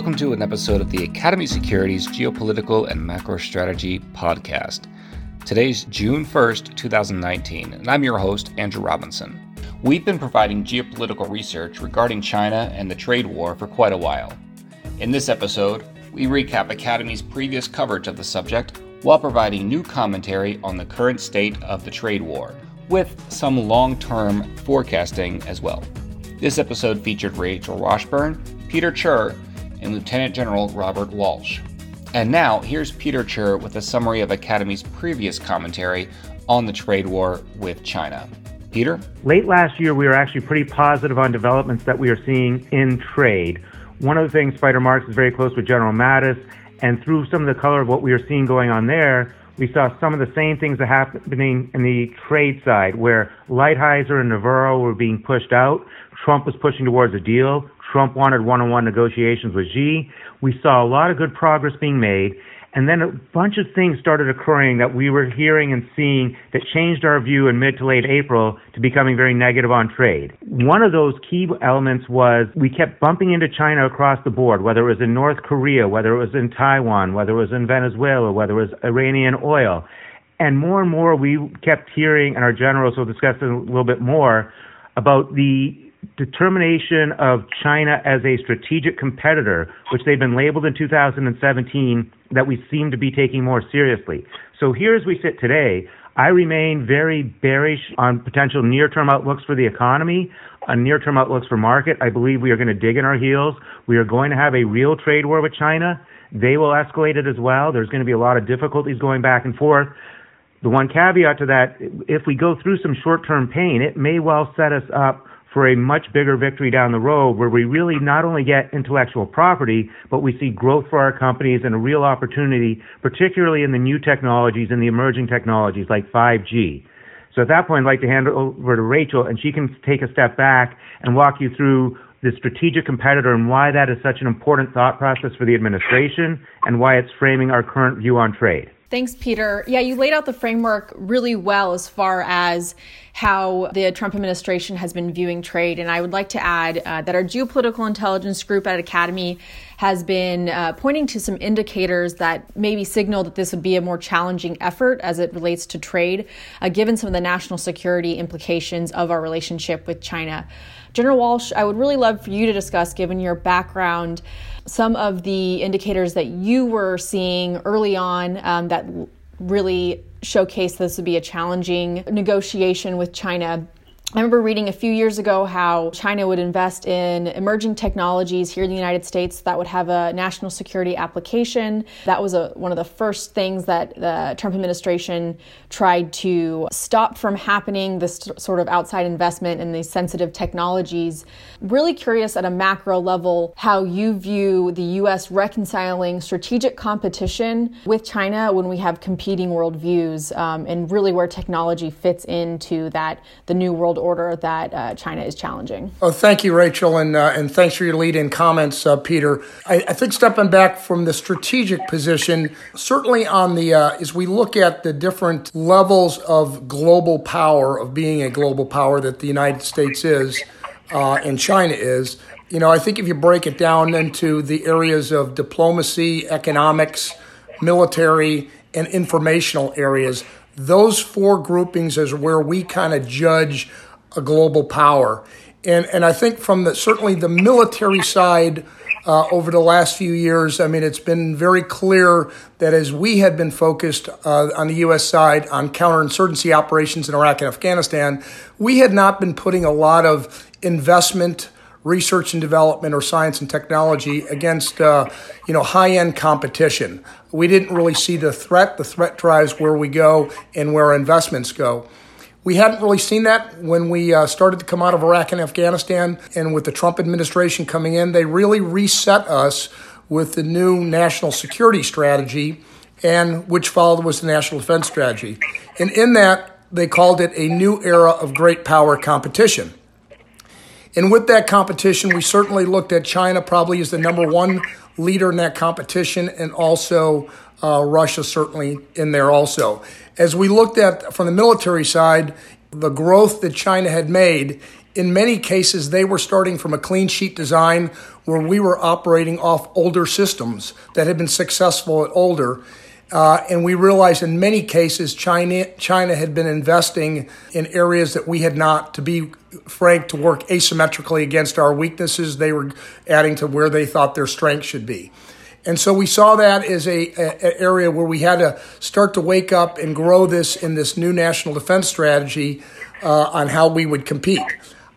Welcome to an episode of the Academy Securities Geopolitical and Macro Strategy podcast. Today's June 1st, 2019, and I'm your host, Andrew Robinson. We've been providing geopolitical research regarding China and the trade war for quite a while. In this episode, we recap Academy's previous coverage of the subject while providing new commentary on the current state of the trade war, with some long term forecasting as well. This episode featured Rachel Washburn, Peter Tchir, and Lieutenant General Robert Walsh. And now, here's Peter Tchir with a summary of Academy's previous commentary on the trade war with China. Peter? Late last year, we were actually pretty positive on developments that we are seeing in trade. One of the things, Spider Marks is very close with General Mattis, and through some of the color of what we are seeing going on there, we saw some of the same things that happening in the trade side, where Lighthizer and Navarro were being pushed out. Trump was pushing towards a deal. Trump wanted one-on-one negotiations with Xi. We saw a lot of good progress being made. And then a bunch of things started occurring that we were hearing and seeing that changed our view in mid to late April to becoming very negative on trade. One of those key elements was we kept bumping into China across the board, whether it was in North Korea, whether it was in Taiwan, whether it was in Venezuela, whether it was Iranian oil. And more and more we kept hearing, and our generals will discuss it a little bit more, about the determination of China as a strategic competitor, which they've been labeled in 2017, that we seem to be taking more seriously. So here as we sit today, I remain very bearish on potential near term outlooks for the economy, uh, on near term outlooks for market. I believe we are going to dig in our heels. We are going to have a real trade war with China. They will escalate it as well. There's going to be a lot of difficulties going back and forth. The one caveat to that, if we go through some short term pain, it may well set us up for a much bigger victory down the road where we really not only get intellectual property, but we see growth for our companies and a real opportunity, particularly in the new technologies and the emerging technologies like 5G. So at that point, I'd like to hand it over to Rachel, and she can take a step back and walk you through the strategic competitor and why that is such an important thought process for the administration and why it's framing our current view on trade. Thanks, Peter. Yeah, you laid out the framework really well as far as how the Trump administration has been viewing trade. And I would like to add uh, that our geopolitical intelligence group at Academy has been uh, pointing to some indicators that maybe signal that this would be a more challenging effort as it relates to trade, uh, given some of the national security implications of our relationship with China. General Walsh, I would really love for you to discuss, given your background, some of the indicators that you were seeing early on um, that really showcase this would be a challenging negotiation with China I remember reading a few years ago how China would invest in emerging technologies here in the United States that would have a national security application. That was a, one of the first things that the Trump administration tried to stop from happening, this sort of outside investment in these sensitive technologies. Really curious at a macro level how you view the U.S. reconciling strategic competition with China when we have competing worldviews um, and really where technology fits into that, the new world order that uh, China is challenging. Oh, thank you, Rachel, and uh, and thanks for your lead-in comments, uh, Peter. I, I, think stepping back from the strategic position, certainly on the uh, as we look at the different levels of global power of being a global power that the United States is uh, and China is. You know, I think if you break it down into the areas of diplomacy, economics, military, and informational areas, those four groupings is where we kind of judge a global power. And, and I think from the, certainly the military side, uh, over the last few years, I mean, it's been very clear that as we had been focused uh, on the U.S. side on counterinsurgency operations in Iraq and Afghanistan, we had not been putting a lot of investment, research and development, or science and technology against, uh, you know, high-end competition. We didn't really see the threat. The threat drives where we go and where our investments go. We hadn't really seen that when we uh, started to come out of Iraq and Afghanistan. And with the Trump administration coming in, they really reset us with the new national security strategy, and which followed was the national defense strategy. And in that, they called it a new era of great power competition. And with that competition, we certainly looked at China probably as the number one leader in that competition, and also uh, Russia certainly in there also. As we looked at from the military side, the growth that China had made in many cases, they were starting from a clean sheet design where we were operating off older systems that had been successful at older. Uh, and we realized in many cases China China had been investing in areas that we had not. To be frank, to work asymmetrically against our weaknesses, they were adding to where they thought their strength should be. And so we saw that as a, a, area where we had to start to wake up and grow this in this new national defense strategy uh, on how we would compete.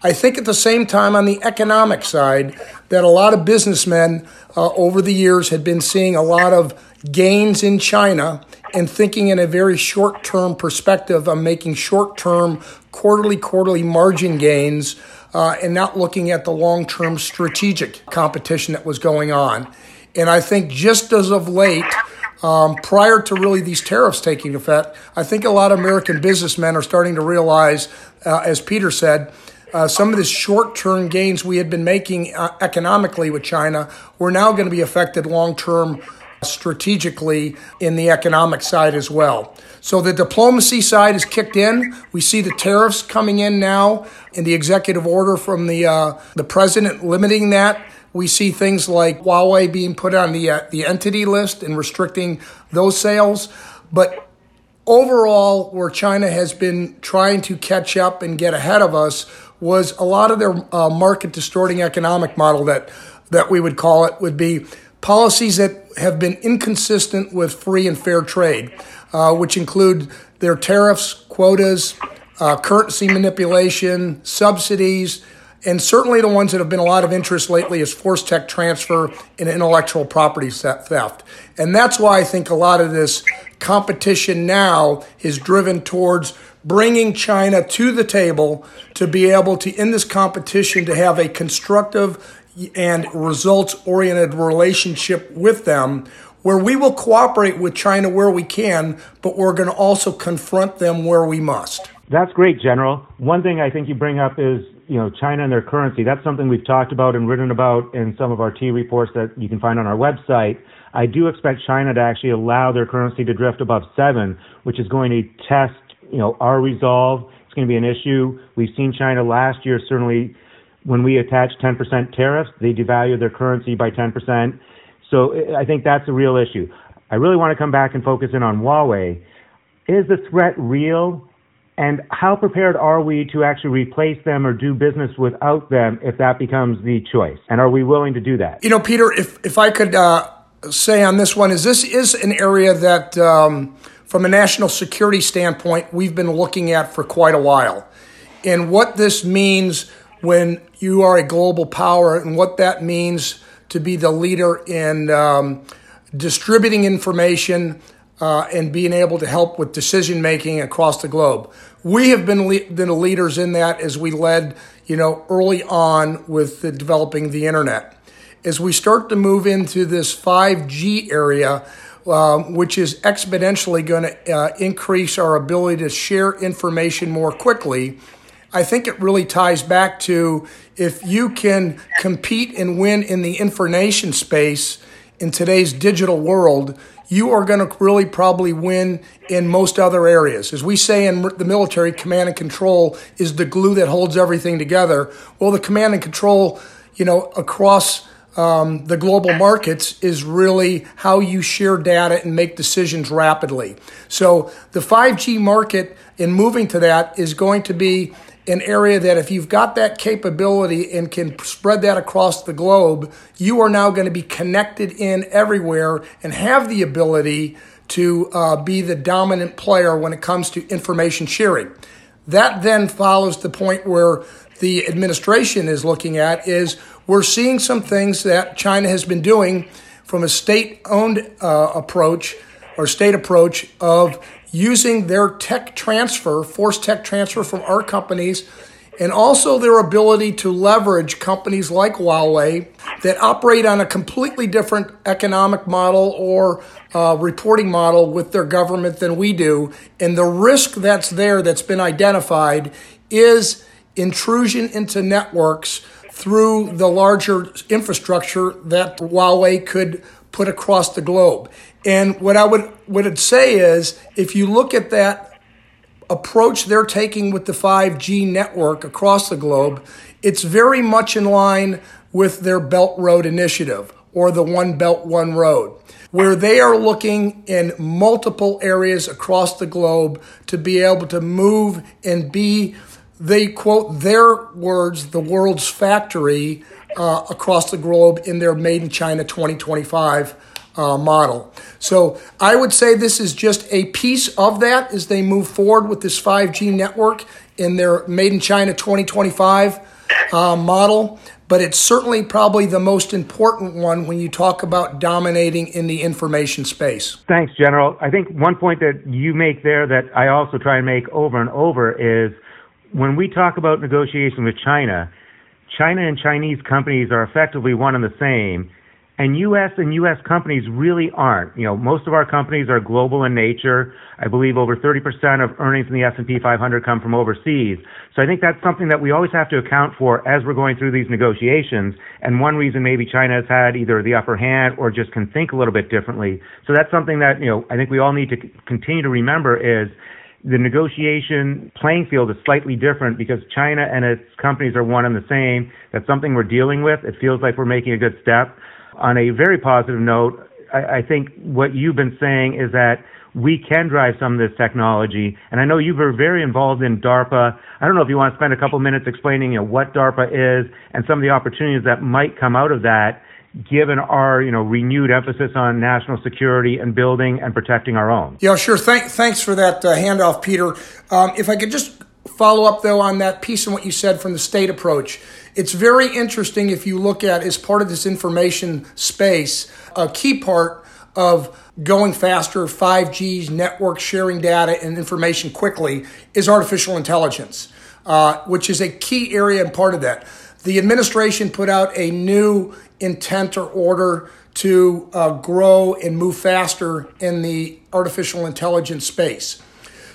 I think at the same time on the economic side that a lot of businessmen uh, over the years had been seeing a lot of gains in China and thinking in a very short term perspective of making short term quarterly quarterly margin gains uh, and not looking at the long term strategic competition that was going on. And I think just as of late, um, prior to really these tariffs taking effect, I think a lot of American businessmen are starting to realize, uh, as Peter said, uh, some of the short term gains we had been making uh, economically with China were now going to be affected long term strategically in the economic side as well. So the diplomacy side is kicked in. We see the tariffs coming in now in the executive order from the uh, the president limiting that. We see things like Huawei being put on the uh, the entity list and restricting those sales, but overall, where China has been trying to catch up and get ahead of us was a lot of their uh, market distorting economic model that that we would call it would be policies that have been inconsistent with free and fair trade, uh, which include their tariffs, quotas, uh, currency manipulation, subsidies, and certainly the ones that have been a lot of interest lately is forced tech transfer and intellectual property theft. And that's why I think a lot of this competition now is driven towards bringing China to the table to be able to, in this competition, to have a constructive and results oriented relationship with them where we will cooperate with China where we can, but we're going to also confront them where we must. That's great, General. One thing I think you bring up is, you know, China and their currency. That's something we've talked about and written about in some of our T reports that you can find on our website. I do expect China to actually allow their currency to drift above seven, which is going to test, you know, our resolve. It's going to be an issue. We've seen China last year certainly when we attached 10% tariffs, they devalued their currency by 10%. So I think that's a real issue. I really want to come back and focus in on Huawei. Is the threat real? And how prepared are we to actually replace them or do business without them if that becomes the choice? And are we willing to do that? You know, Peter, if, if I could uh, say on this one, is this is an area that, um, from a national security standpoint, we've been looking at for quite a while. And what this means when you are a global power and what that means to be the leader in um, distributing information uh, and being able to help with decision making across the globe. We have been le- the leaders in that as we led, you know, early on with the developing the internet. As we start to move into this 5G area, um, which is exponentially going to uh, increase our ability to share information more quickly I think it really ties back to if you can compete and win in the information space in today's digital world, you are going to really probably win in most other areas. As we say in the military, command and control is the glue that holds everything together. Well, the command and control, you know, across um, the global markets is really how you share data and make decisions rapidly. So the 5G market in moving to that is going to be an area that if you've got that capability and can spread that across the globe, you are now going to be connected in everywhere and have the ability to uh, be the dominant player when it comes to information sharing. That then follows the point where the administration is looking at is we're seeing some things that China has been doing from a state-owned uh, approach or state approach of using their tech transfer, forced tech transfer from our companies, and also their ability to leverage companies like Huawei that operate on a completely different economic model or uh, reporting model with their government than we do. And the risk that's there that's been identified is intrusion into networks through the larger infrastructure that Huawei could put across the globe. And what I would what I'd say is, if you look at that approach they're taking with the 5G network across the globe, it's very much in line with their Belt Road Initiative or the One Belt, One Road, where they are looking in multiple areas across the globe to be able to move and be, they quote their words, the world's factory uh, across the globe in their Made in China 2025 uh, model. So I would say this is just a piece of that as they move forward with this 5G network in their Made in China 2025 uh, model but it's certainly probably the most important one when you talk about dominating in the information space. Thanks, General. I think one point that you make there that I also try and make over and over is when we talk about negotiation with China, China and Chinese companies are effectively one and the same. And U.S. and U.S. companies really aren't. You know, most of our companies are global in nature. I believe over 30% of earnings in the S&P 500 come from overseas. So I think that's something that we always have to account for as we're going through these negotiations. And one reason maybe China has had either the upper hand or just can think a little bit differently. So that's something that, you know, I think we all need to continue to remember is the negotiation playing field is slightly different because China and its companies are one and the same. That's something we're dealing with. It feels like we're making a good step. On a very positive note, I, I think what you've been saying is that we can drive some of this technology. And I know you were very involved in DARPA. I don't know if you want to spend a couple minutes explaining you know, what DARPA is and some of the opportunities that might come out of that, given our you know renewed emphasis on national security and building and protecting our own. Yeah, sure. Thank, thanks for that uh, handoff, Peter. Um, if I could just follow up though on that piece and what you said from the state approach. It's very interesting if you look at as part of this information space, a key part of going faster, 5G's network sharing data and information quickly is artificial intelligence, uh, which is a key area and part of that. The administration put out a new intent or order to uh, grow and move faster in the artificial intelligence space.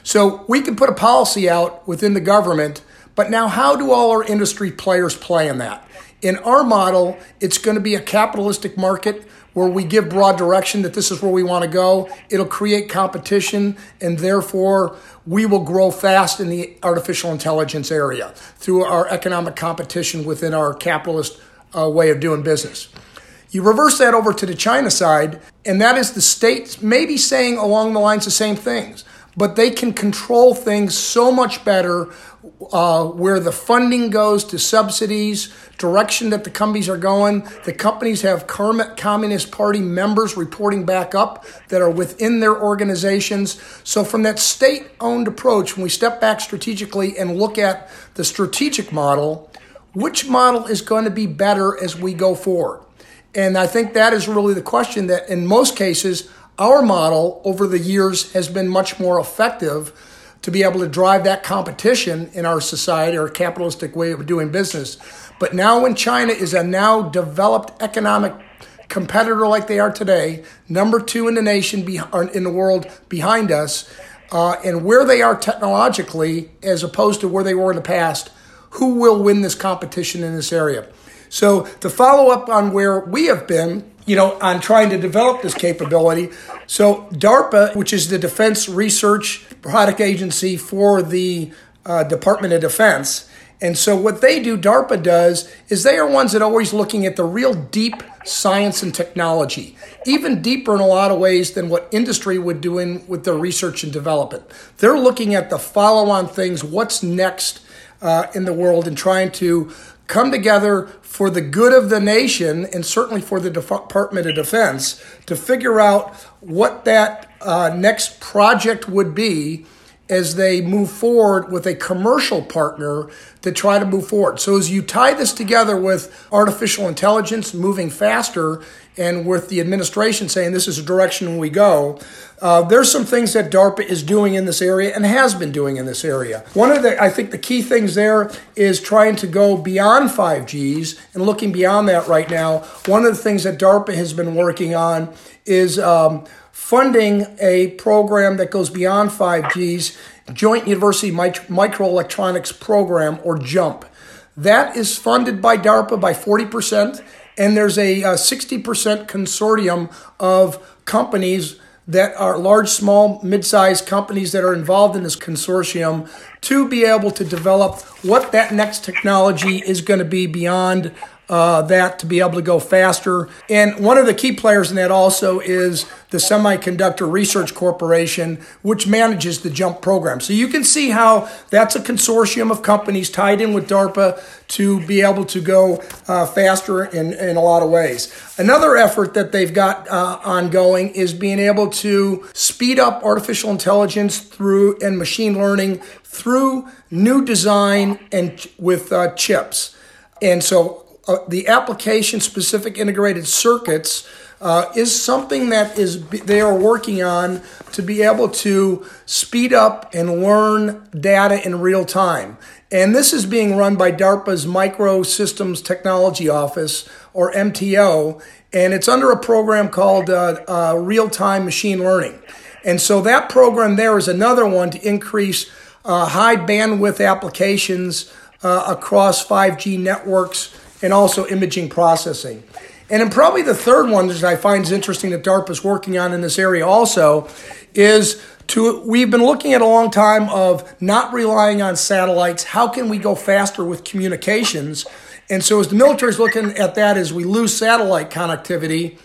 So we can put a policy out within the government, but now how do all our industry players play in that? In our model, it's going to be a capitalistic market where we give broad direction that this is where we want to go. It'll create competition, and therefore we will grow fast in the artificial intelligence area through our economic competition within our capitalist uh, way of doing business. You reverse that over to the China side, and that is the states maybe saying along the lines the same things but they can control things so much better uh, where the funding goes to subsidies, direction that the companies are going. The companies have Communist Party members reporting back up that are within their organizations. So, from that state owned approach, when we step back strategically and look at the strategic model, which model is going to be better as we go forward? And I think that is really the question that in most cases, our model over the years has been much more effective to be able to drive that competition in our society, our capitalistic way of doing business. But now, when China is a now developed economic competitor like they are today, number two in the nation, in the world behind us, uh, and where they are technologically as opposed to where they were in the past, who will win this competition in this area? So, to follow up on where we have been, you know, on trying to develop this capability. So DARPA, which is the Defense Research Product Agency for the uh, Department of Defense, and so what they do, DARPA does, is they are ones that are always looking at the real deep science and technology, even deeper in a lot of ways than what industry would do in with their research and development. They're looking at the follow-on things, what's next uh, in the world, and trying to come together for the good of the nation and certainly for the Department of Defense to figure out what that uh, next project would be as they move forward with a commercial partner to try to move forward. So, as you tie this together with artificial intelligence moving faster and with the administration saying this is the direction we go, uh, there's some things that DARPA is doing in this area and has been doing in this area. One of the, I think, the key things there is trying to go beyond 5Gs and looking beyond that right now. One of the things that DARPA has been working on is um, funding a program that goes beyond 5Gs, Joint University Microelectronics Program, or JUMP. That is funded by DARPA by 40%, and there's a, uh, a 60% consortium of companies that are large, small, mid sized companies that are involved in this consortium to be able to develop what that next technology is going to be beyond uh, that to be able to go faster. And one of the key players in that also is the Semiconductor Research Corporation, which manages the JUMP program. So you can see how that's a consortium of companies tied in with DARPA to be able to go uh, faster in, in a lot of ways. Another effort that they've got uh, ongoing is being able to speed up artificial intelligence through and machine learning through new design and with uh, chips. And so uh, the application specific integrated circuits uh, is something that is they are working on to be able to speed up and learn data in real time. And this is being run by DARPA's Microsystems Technology Office, or MTO, and it's under a program called uh, uh, Real Time Machine Learning. And so that program there is another one to increase uh, high bandwidth applications across 5G networks and also imaging processing. And then probably the third one that I find is interesting that DARPA is working on in this area also is to we've been looking at a long time of not relying on satellites. How can we go faster with communications? And so as the military is looking at that as we lose satellite connectivity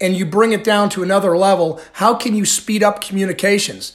and you bring it down to another level, how can you speed up communications?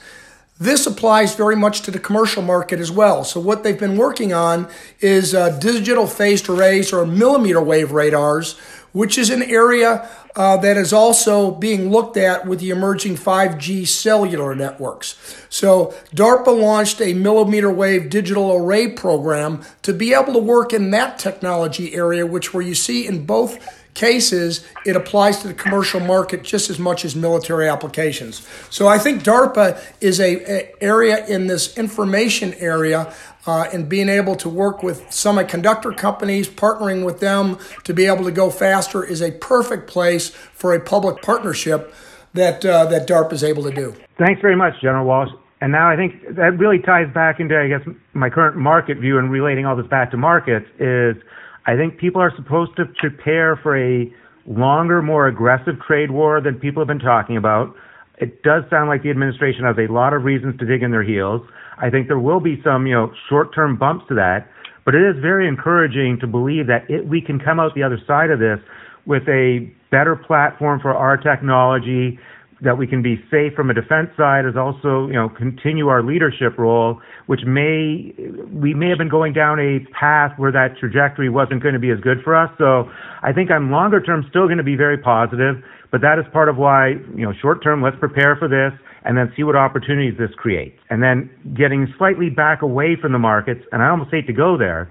This applies very much to the commercial market as well. So, what they've been working on is uh, digital phased arrays or millimeter wave radars, which is an area uh, that is also being looked at with the emerging 5G cellular networks. So, DARPA launched a millimeter wave digital array program to be able to work in that technology area, which where you see in both cases, it applies to the commercial market just as much as military applications. So I think DARPA is a, a area in this information area uh, and being able to work with semiconductor companies, partnering with them to be able to go faster is a perfect place for a public partnership that uh, that DARPA is able to do. Thanks very much, General Walsh. And now I think that really ties back into, I guess, my current market view and relating all this back to markets is – I think people are supposed to prepare for a longer, more aggressive trade war than people have been talking about. It does sound like the administration has a lot of reasons to dig in their heels. I think there will be some, you know, short-term bumps to that, but it is very encouraging to believe that it, we can come out the other side of this with a better platform for our technology that we can be safe from a defense side is also, you know, continue our leadership role, which may we may have been going down a path where that trajectory wasn't going to be as good for us. So I think on longer term still going to be very positive, but that is part of why, you know, short term let's prepare for this and then see what opportunities this creates. And then getting slightly back away from the markets, and I almost hate to go there,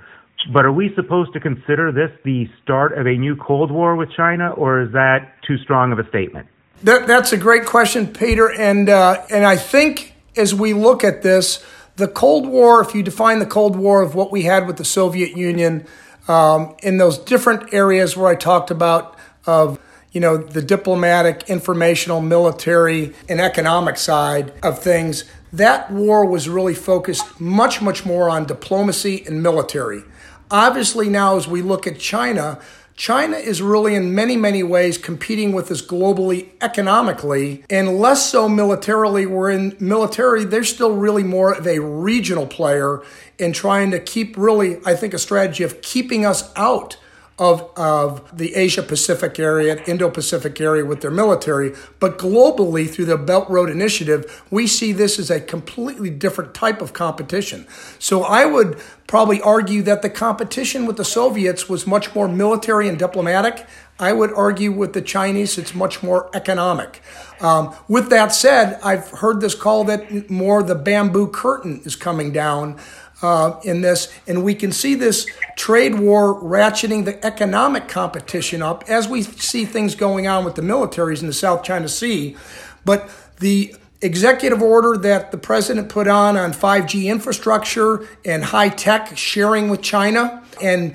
but are we supposed to consider this the start of a new Cold War with China, or is that too strong of a statement? That, that's a great question, Peter. And, uh, and I think as we look at this, the Cold War, if you define the Cold War of what we had with the Soviet Union um, in those different areas where I talked about of you know the diplomatic, informational, military, and economic side of things, that war was really focused much, much more on diplomacy and military. Obviously, now as we look at China, China is really, in many, many ways, competing with us globally economically and less so militarily. We're in military, they're still really more of a regional player in trying to keep, really, I think, a strategy of keeping us out of, of the Asia Pacific area, Indo Pacific area with their military. But globally, through the Belt Road Initiative, we see this as a completely different type of competition. So I would probably argue that the competition with the Soviets was much more military and diplomatic. I would argue with the Chinese, it's much more economic. Um, with that said, I've heard this call that more the bamboo curtain is coming down uh, in this, and we can see this trade war ratcheting the economic competition up as we see things going on with the militaries in the South China Sea. But the executive order that the president put on on 5G infrastructure and high tech sharing with China and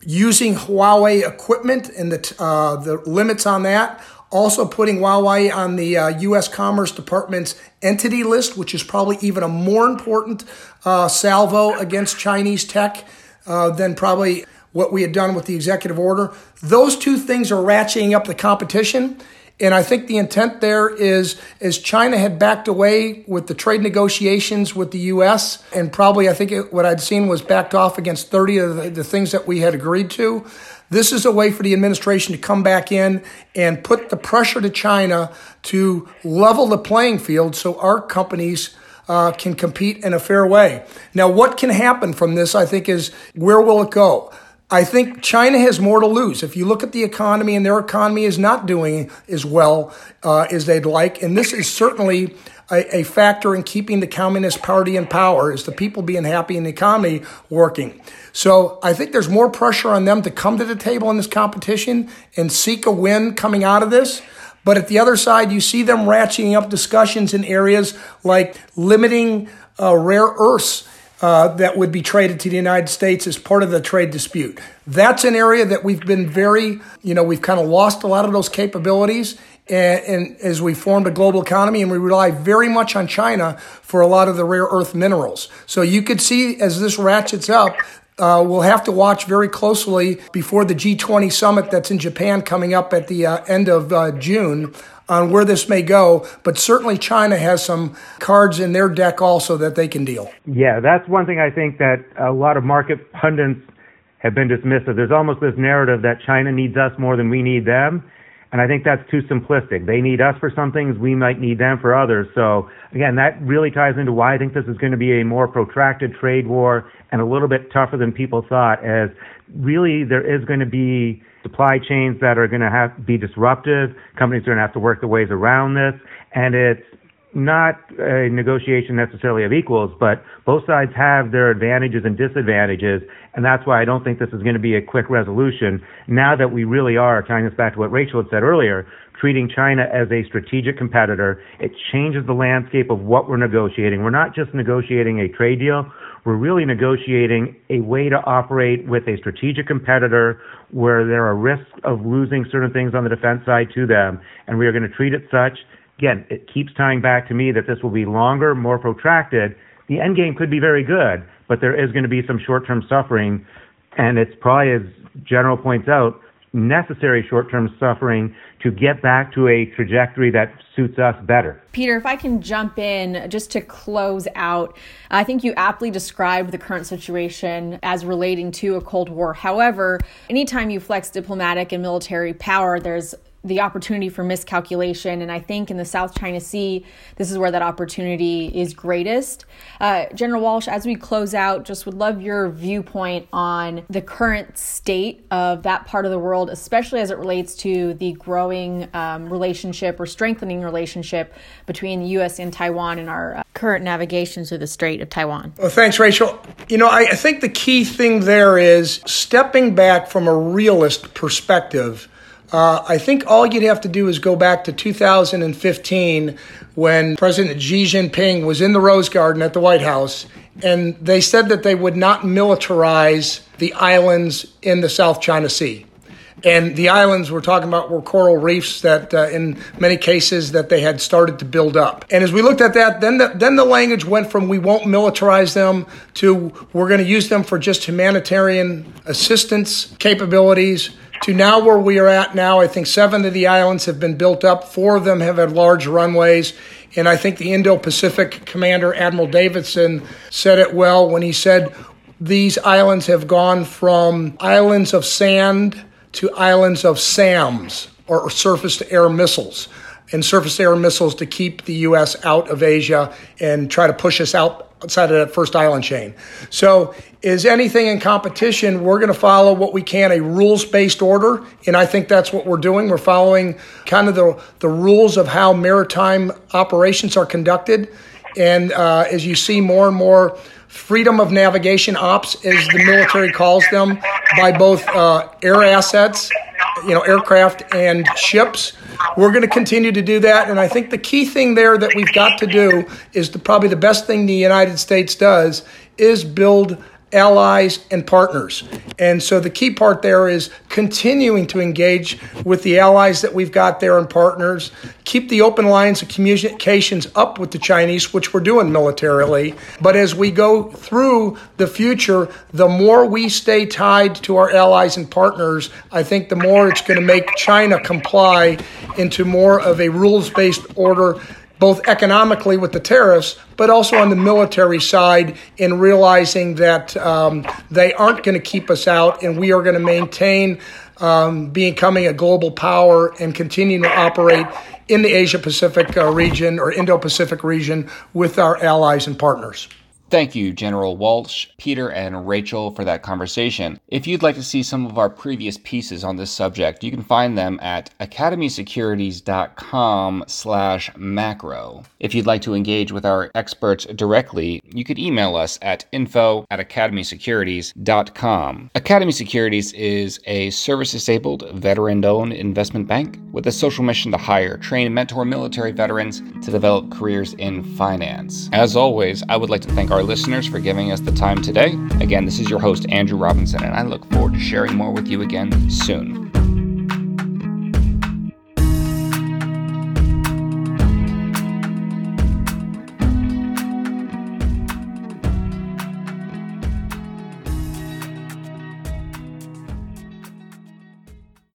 using Huawei equipment and the, uh, the limits on that also putting Huawei on the uh, U.S. Commerce Department's entity list, which is probably even a more important uh, salvo against Chinese tech uh, than probably what we had done with the executive order. Those two things are ratcheting up the competition. And I think the intent there is as China had backed away with the trade negotiations with the U.S., and probably I think it, what I'd seen was backed off against 30 of the, the things that we had agreed to. This is a way for the administration to come back in and put the pressure to China to level the playing field so our companies uh, can compete in a fair way. Now, what can happen from this, I think, is where will it go? I think China has more to lose. If you look at the economy, and their economy is not doing as well uh, as they'd like, and this is certainly a, a, factor in keeping the Communist Party in power, is the people being happy and the economy working. So I think there's more pressure on them to come to the table in this competition and seek a win coming out of this. But at the other side, you see them ratcheting up discussions in areas like limiting uh, rare earths uh, that would be traded to the United States as part of the trade dispute. That's an area that we've been very, you know, we've kind of lost a lot of those capabilities. And, and, as we formed a global economy, and we rely very much on China for a lot of the rare earth minerals. So you could see as this ratchets up, uh, we'll have to watch very closely before the G20 summit that's in Japan coming up at the uh, end of uh, June on where this may go, but certainly China has some cards in their deck also that they can deal. Yeah, that's one thing I think that a lot of market pundits have been dismissive. There's almost this narrative that China needs us more than we need them. And I think that's too simplistic. They need us for some things, we might need them for others. So again, that really ties into why I think this is going to be a more protracted trade war and a little bit tougher than people thought as really there is going to be supply chains that are going to have be disruptive. Companies are going to have to work their ways around this, and it's not a negotiation necessarily of equals, but both sides have their advantages and disadvantages, and that's why I don't think this is going to be a quick resolution. Now that we really are, tying us back to what Rachel had said earlier, treating China as a strategic competitor, it changes the landscape of what we're negotiating. We're not just negotiating a trade deal, we're really negotiating a way to operate with a strategic competitor where there are risks of losing certain things on the defense side to them, and we are going to treat it such. Again, it keeps tying back to me that this will be longer, more protracted. The end game could be very good, but there is going to be some short-term suffering, and it's probably, as General points out, necessary short term suffering to get back to a trajectory that suits us better. Peter, if I can jump in just to close out, I think you aptly described the current situation as relating to a Cold War. However, anytime you flex diplomatic and military power, there's the opportunity for miscalculation. And I think in the South China Sea, this is where that opportunity is greatest. Uh, General Walsh, as we close out, just would love your viewpoint on the current state of that part of the world, especially as it relates to the growing um, relationship or strengthening relationship between the U.S. and Taiwan and our uh, current navigation through the Strait of Taiwan. Well, thanks, Rachel. You know, I, I think the key thing there is stepping back from a realist perspective uh, I think all you'd have to do is go back to 2015 when President Xi Jinping was in the Rose Garden at the White House, and they said that they would not militarize the islands in the South China Sea. And the islands we're talking about were coral reefs that, uh, in many cases, that they had started to build up. And as we looked at that, then the, then the language went from "we won't militarize them" to "we're going to use them for just humanitarian assistance capabilities." To now where we are at now. I think seven of the islands have been built up. Four of them have had large runways. And I think the Indo Pacific commander, Admiral Davidson, said it well when he said these islands have gone from islands of sand to islands of SAMs, or surface to air missiles and surface to air missiles to keep the U.S. out of Asia and try to push us out outside of that first island chain. So, is anything in competition, we're going to follow what we can, a rules based order. And I think that's what we're doing. We're following kind of the, the rules of how maritime operations are conducted. And uh, as you see more and more, freedom of navigation ops, as the military calls them, by both uh, air assets, you know, aircraft and ships. We're going to continue to do that. And I think the key thing there that we've got to do is probably the best thing the United States does is build allies, and partners. And so the key part there is continuing to engage with the allies that we've got there and partners, keep the open lines of communications up with the Chinese, which we're doing militarily. But as we go through the future, the more we stay tied to our allies and partners, I think the more it's going to make China comply into more of a rules based order both economically with the tariffs, but also on the military side in realizing that um, they aren't going to keep us out and we are going to maintain um, becoming a global power and continuing to operate in the Asia Pacific uh, region or Indo Pacific region with our allies and partners. Thank you, General Walsh, Peter, and Rachel, for that conversation. If you'd like to see some of our previous pieces on this subject, you can find them at academysecurities.com slash macro. If you'd like to engage with our experts directly, you could email us at info at academysecurities.com. Academy Securities is a service-disabled, veteran-owned investment bank with a social mission to hire, train, and mentor military veterans to develop careers in finance. As always, I would like to thank our listeners for giving us the time today. Again, this is your host, Andrew Robinson, and I look forward to sharing more with you again soon.